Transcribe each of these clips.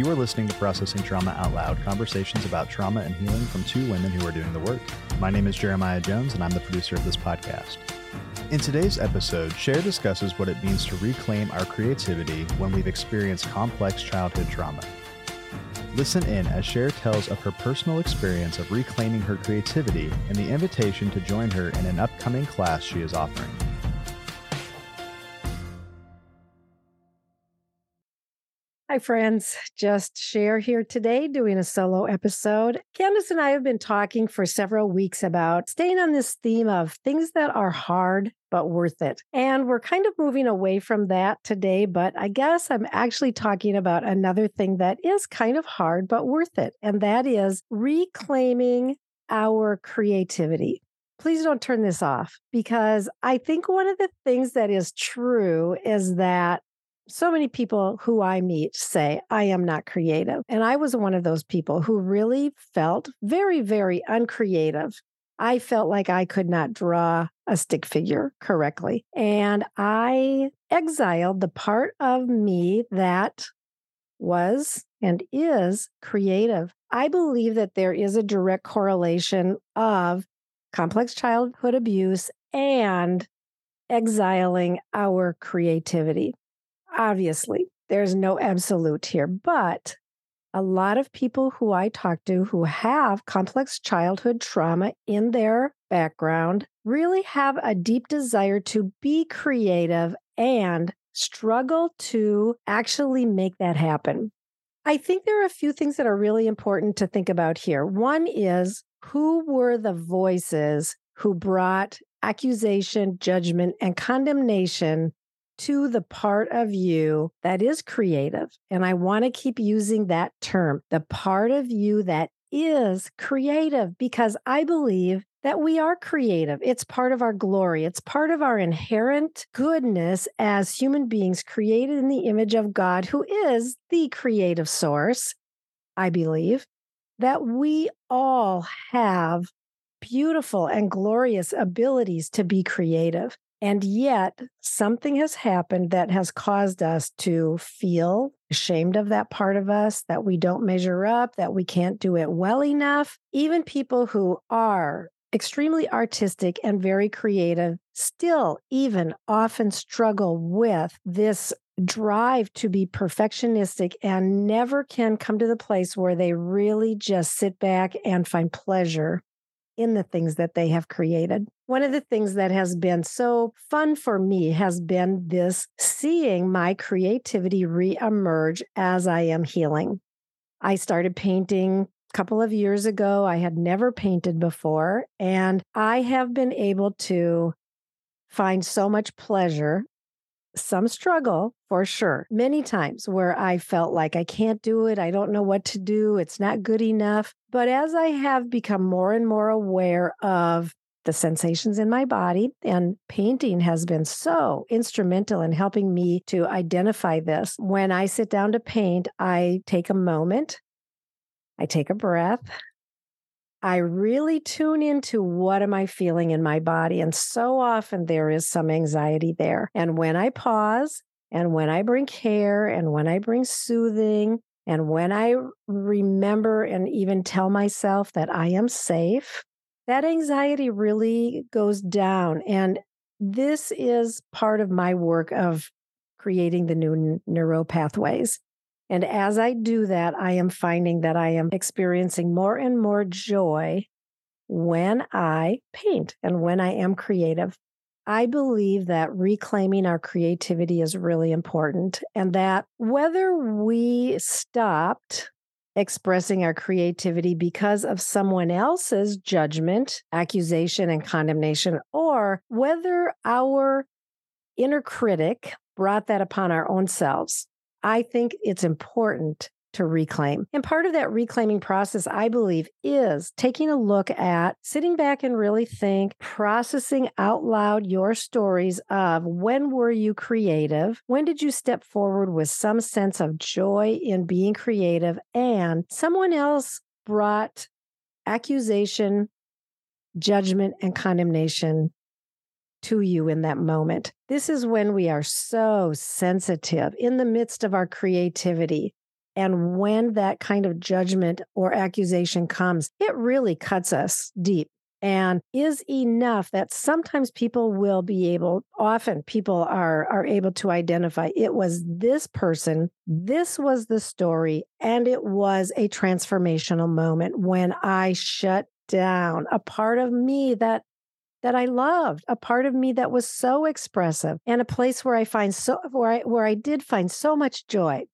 You are listening to Processing Trauma Out Loud conversations about trauma and healing from two women who are doing the work. My name is Jeremiah Jones, and I'm the producer of this podcast. In today's episode, Sher discusses what it means to reclaim our creativity when we've experienced complex childhood trauma. Listen in as Sher tells of her personal experience of reclaiming her creativity and the invitation to join her in an upcoming class she is offering. Hi, friends. Just Sher here today doing a solo episode. Kandace and I have been talking for several weeks about staying on this theme of things that are hard but worth it. And we're kind of moving away from that today, but I guess I'm actually talking about another thing that is kind of hard but worth it. And that is reclaiming our creativity please don't turn this off because I think one of the things that is true is that so many people who I meet say, I am not creative. And I was one of those people who really felt very, very uncreative. I felt like I could not draw a stick figure correctly. And I exiled the part of me that was and is creative. I believe that there is a direct correlation of complex childhood abuse and exiling our creativity obviously, there's no absolute here, but a lot of people who I talk to who have complex childhood trauma in their background really have a deep desire to be creative and struggle to actually make that happen. I think there are a few things that are really important to think about here. One is who were the voices who brought accusation, judgment, and condemnation to the part of you that is creative. And I want to keep using that term, the part of you that is creative, because I believe that we are creative. It's part of our glory. It's part of our inherent goodness as human beings created in the image of God, who is the creative source, I believe, that we all have beautiful and glorious abilities to be creative. And yet, something has happened that has caused us to feel ashamed of that part of us, that we don't measure up, that we can't do it well enough. Even people who are extremely artistic and very creative still, even often struggle with this drive to be perfectionistic and never can come to the place where they really just sit back and find pleasure in the things that they have created. One of the things that has been so fun for me has been this seeing my creativity reemerge as I am healing. I started painting a couple of years ago. I had never painted before, and I have been able to find so much pleasure some struggle for sure, many times where I felt like I can't do it. I don't know what to do. It's not good enough. But as I have become more and more aware of the sensations in my body, and painting has been so instrumental in helping me to identify this. When I sit down to paint, I take a moment, I take a breath, I really tune into what am I feeling in my body. And so often there is some anxiety there. And when I pause and when I bring care and when I bring soothing and when I remember and even tell myself that I am safe, that anxiety really goes down. And this is part of my work of creating the new neuro pathways. And as I do that, I am finding that I am experiencing more and more joy when I paint and when I am creative. I believe that reclaiming our creativity is really important, and that whether we stopped expressing our creativity because of someone else's judgment, accusation, and condemnation, or whether our inner critic brought that upon our own selves, I think it's important to reclaim. And part of that reclaiming process, I believe, is taking a look at sitting back and really think, processing out loud your stories of when were you creative? When did you step forward with some sense of joy in being creative? And someone else brought accusation, judgment, and condemnation to you in that moment. This is when we are so sensitive in the midst of our creativity And when that kind of judgment or accusation comes, it really cuts us deep and is enough that sometimes people will be able often people are are able to identify it was this person this was the story and it was a transformational moment when i shut down a part of me that that I loved, a part of me that was so expressive, and a place where I find so where I where I did find so much joy.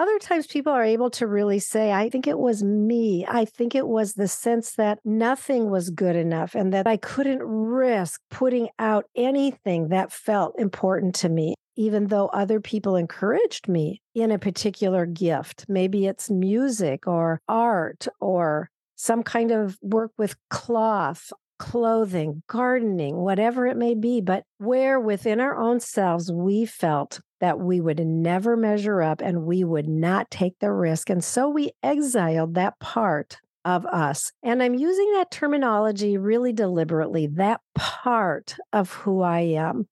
Other times people are able to really say, I think it was me. I think it was the sense that nothing was good enough and that I couldn't risk putting out anything that felt important to me, even though other people encouraged me in a particular gift. Maybe it's music or art or some kind of work with cloth clothing, gardening, whatever it may be, but where within our own selves we felt that we would never measure up and we would not take the risk. And so we exiled that part of us. And I'm using that terminology really deliberately that part of who I am.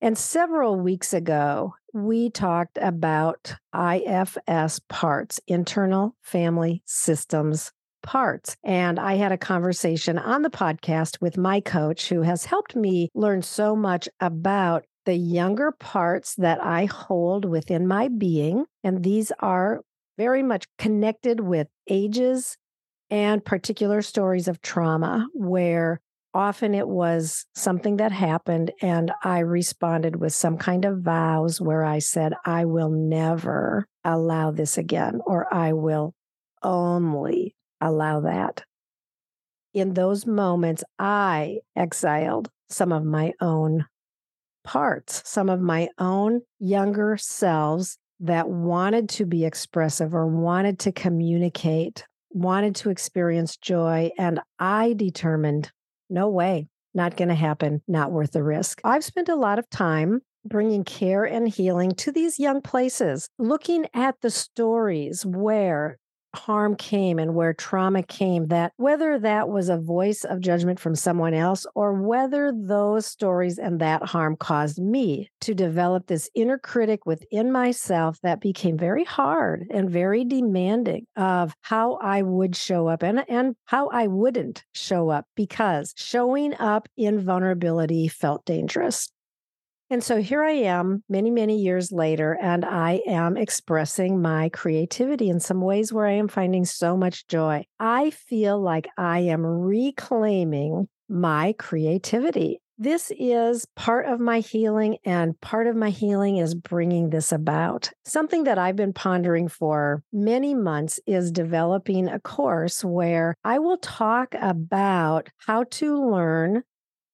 And several weeks ago, we talked about IFS parts, internal family systems parts. And I had a conversation on the podcast with my coach who has helped me learn so much about the younger parts that I hold within my being. And these are very much connected with ages and particular stories of trauma where often it was something that happened and I responded with some kind of vows where I said, I will never allow this again, or I will only allow that. In those moments, I exiled some of my own parts, some of my own younger selves that wanted to be expressive or wanted to communicate, wanted to experience joy. And I determined, no way, not going to happen, not worth the risk. I've spent a lot of time bringing care and healing to these young places, looking at the stories where harm came and where trauma came, that whether that was a voice of judgment from someone else or whether those stories and that harm caused me to develop this inner critic within myself that became very hard and very demanding of how I would show up and, and how I wouldn't show up because showing up in vulnerability felt dangerous. And so here I am many, many years later, and I am expressing my creativity in some ways where I am finding so much joy. I feel like I am reclaiming my creativity. This is part of my healing, and part of my healing is bringing this about. Something that I've been pondering for many months is developing a course where I will talk about how to learn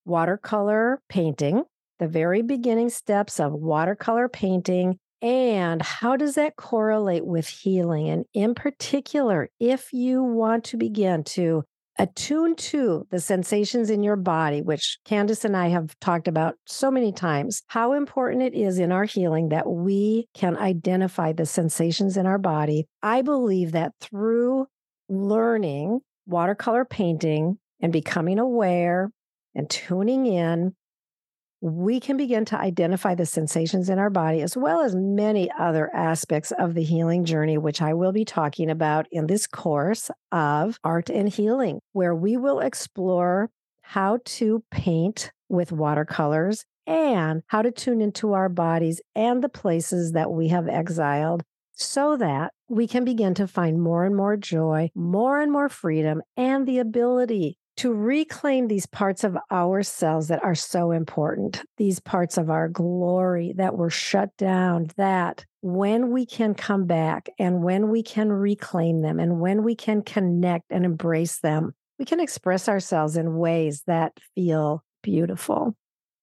watercolor painting the very beginning steps of watercolor painting and how does that correlate with healing? And in particular, if you want to begin to attune to the sensations in your body, which Kandace and I have talked about so many times, how important it is in our healing that we can identify the sensations in our body. I believe that through learning watercolor painting and becoming aware and tuning in, we can begin to identify the sensations in our body as well as many other aspects of the healing journey, which I will be talking about in this course of art and healing, where we will explore how to paint with watercolors and how to tune into our bodies and the places that we have exiled so that we can begin to find more and more joy, more and more freedom, and the ability to reclaim these parts of ourselves that are so important, these parts of our glory that were shut down, that when we can come back and when we can reclaim them and when we can connect and embrace them, we can express ourselves in ways that feel beautiful.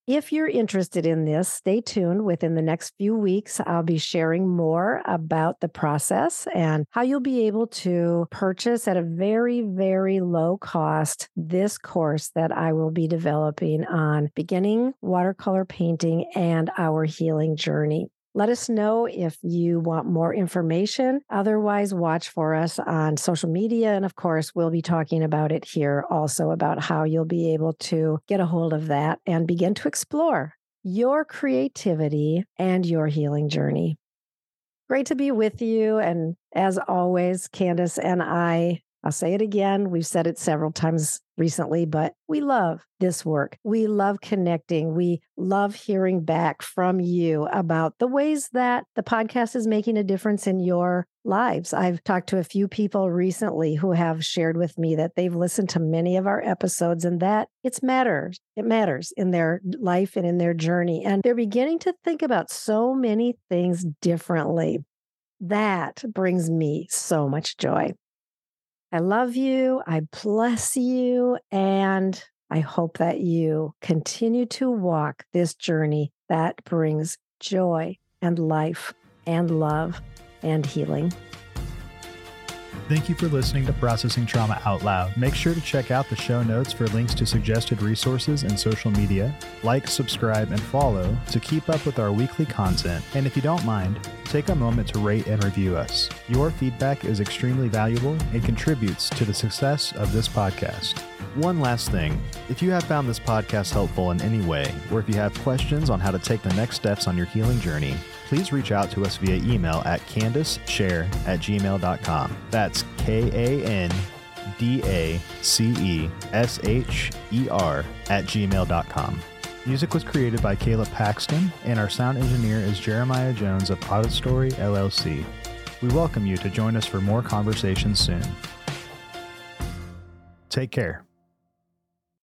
If you're interested in this, stay tuned. Within the next few weeks, I'll be sharing more about the process and how you'll be able to purchase at a very, very low cost this course that I will be developing on beginning watercolor painting and our healing journey. Let us know if you want more information. Otherwise, watch for us on social media. And of course, we'll be talking about it here also about how you'll be able to get a hold of that and begin to explore your creativity and your healing journey. great to be with you. And as always, Kandace and I I'll say it again. We've said it several times recently, but we love this work. We love connecting. We love hearing back from you about the ways that the podcast is making a difference in your lives. I've talked to a few people recently who have shared with me that they've listened to many of our episodes and that it's matters. It matters in their life and in their journey. And they're beginning to think about so many things differently. That brings me so much joy. I love you. I bless you. And I hope that you continue to walk this journey that brings joy and life and love and healing. Thank you for listening to Processing Trauma Out Loud. Make sure to check out the show notes for links to suggested resources and social media. Like, subscribe, and follow to keep up with our weekly content. And if you don't mind, take a moment to rate and review us. Your feedback is extremely valuable and contributes to the success of this podcast. One last thing if you have found this podcast helpful in any way, or if you have questions on how to take the next steps on your healing journey, please reach out to us via email at kandacesher at gmail.com. That's K A N D A C E S H E R at gmail.com. Music was created by Caleb Paxton, and our sound engineer is Jeremiah Jones of Audistory LLC. We welcome you to join us for more conversations soon. Take care.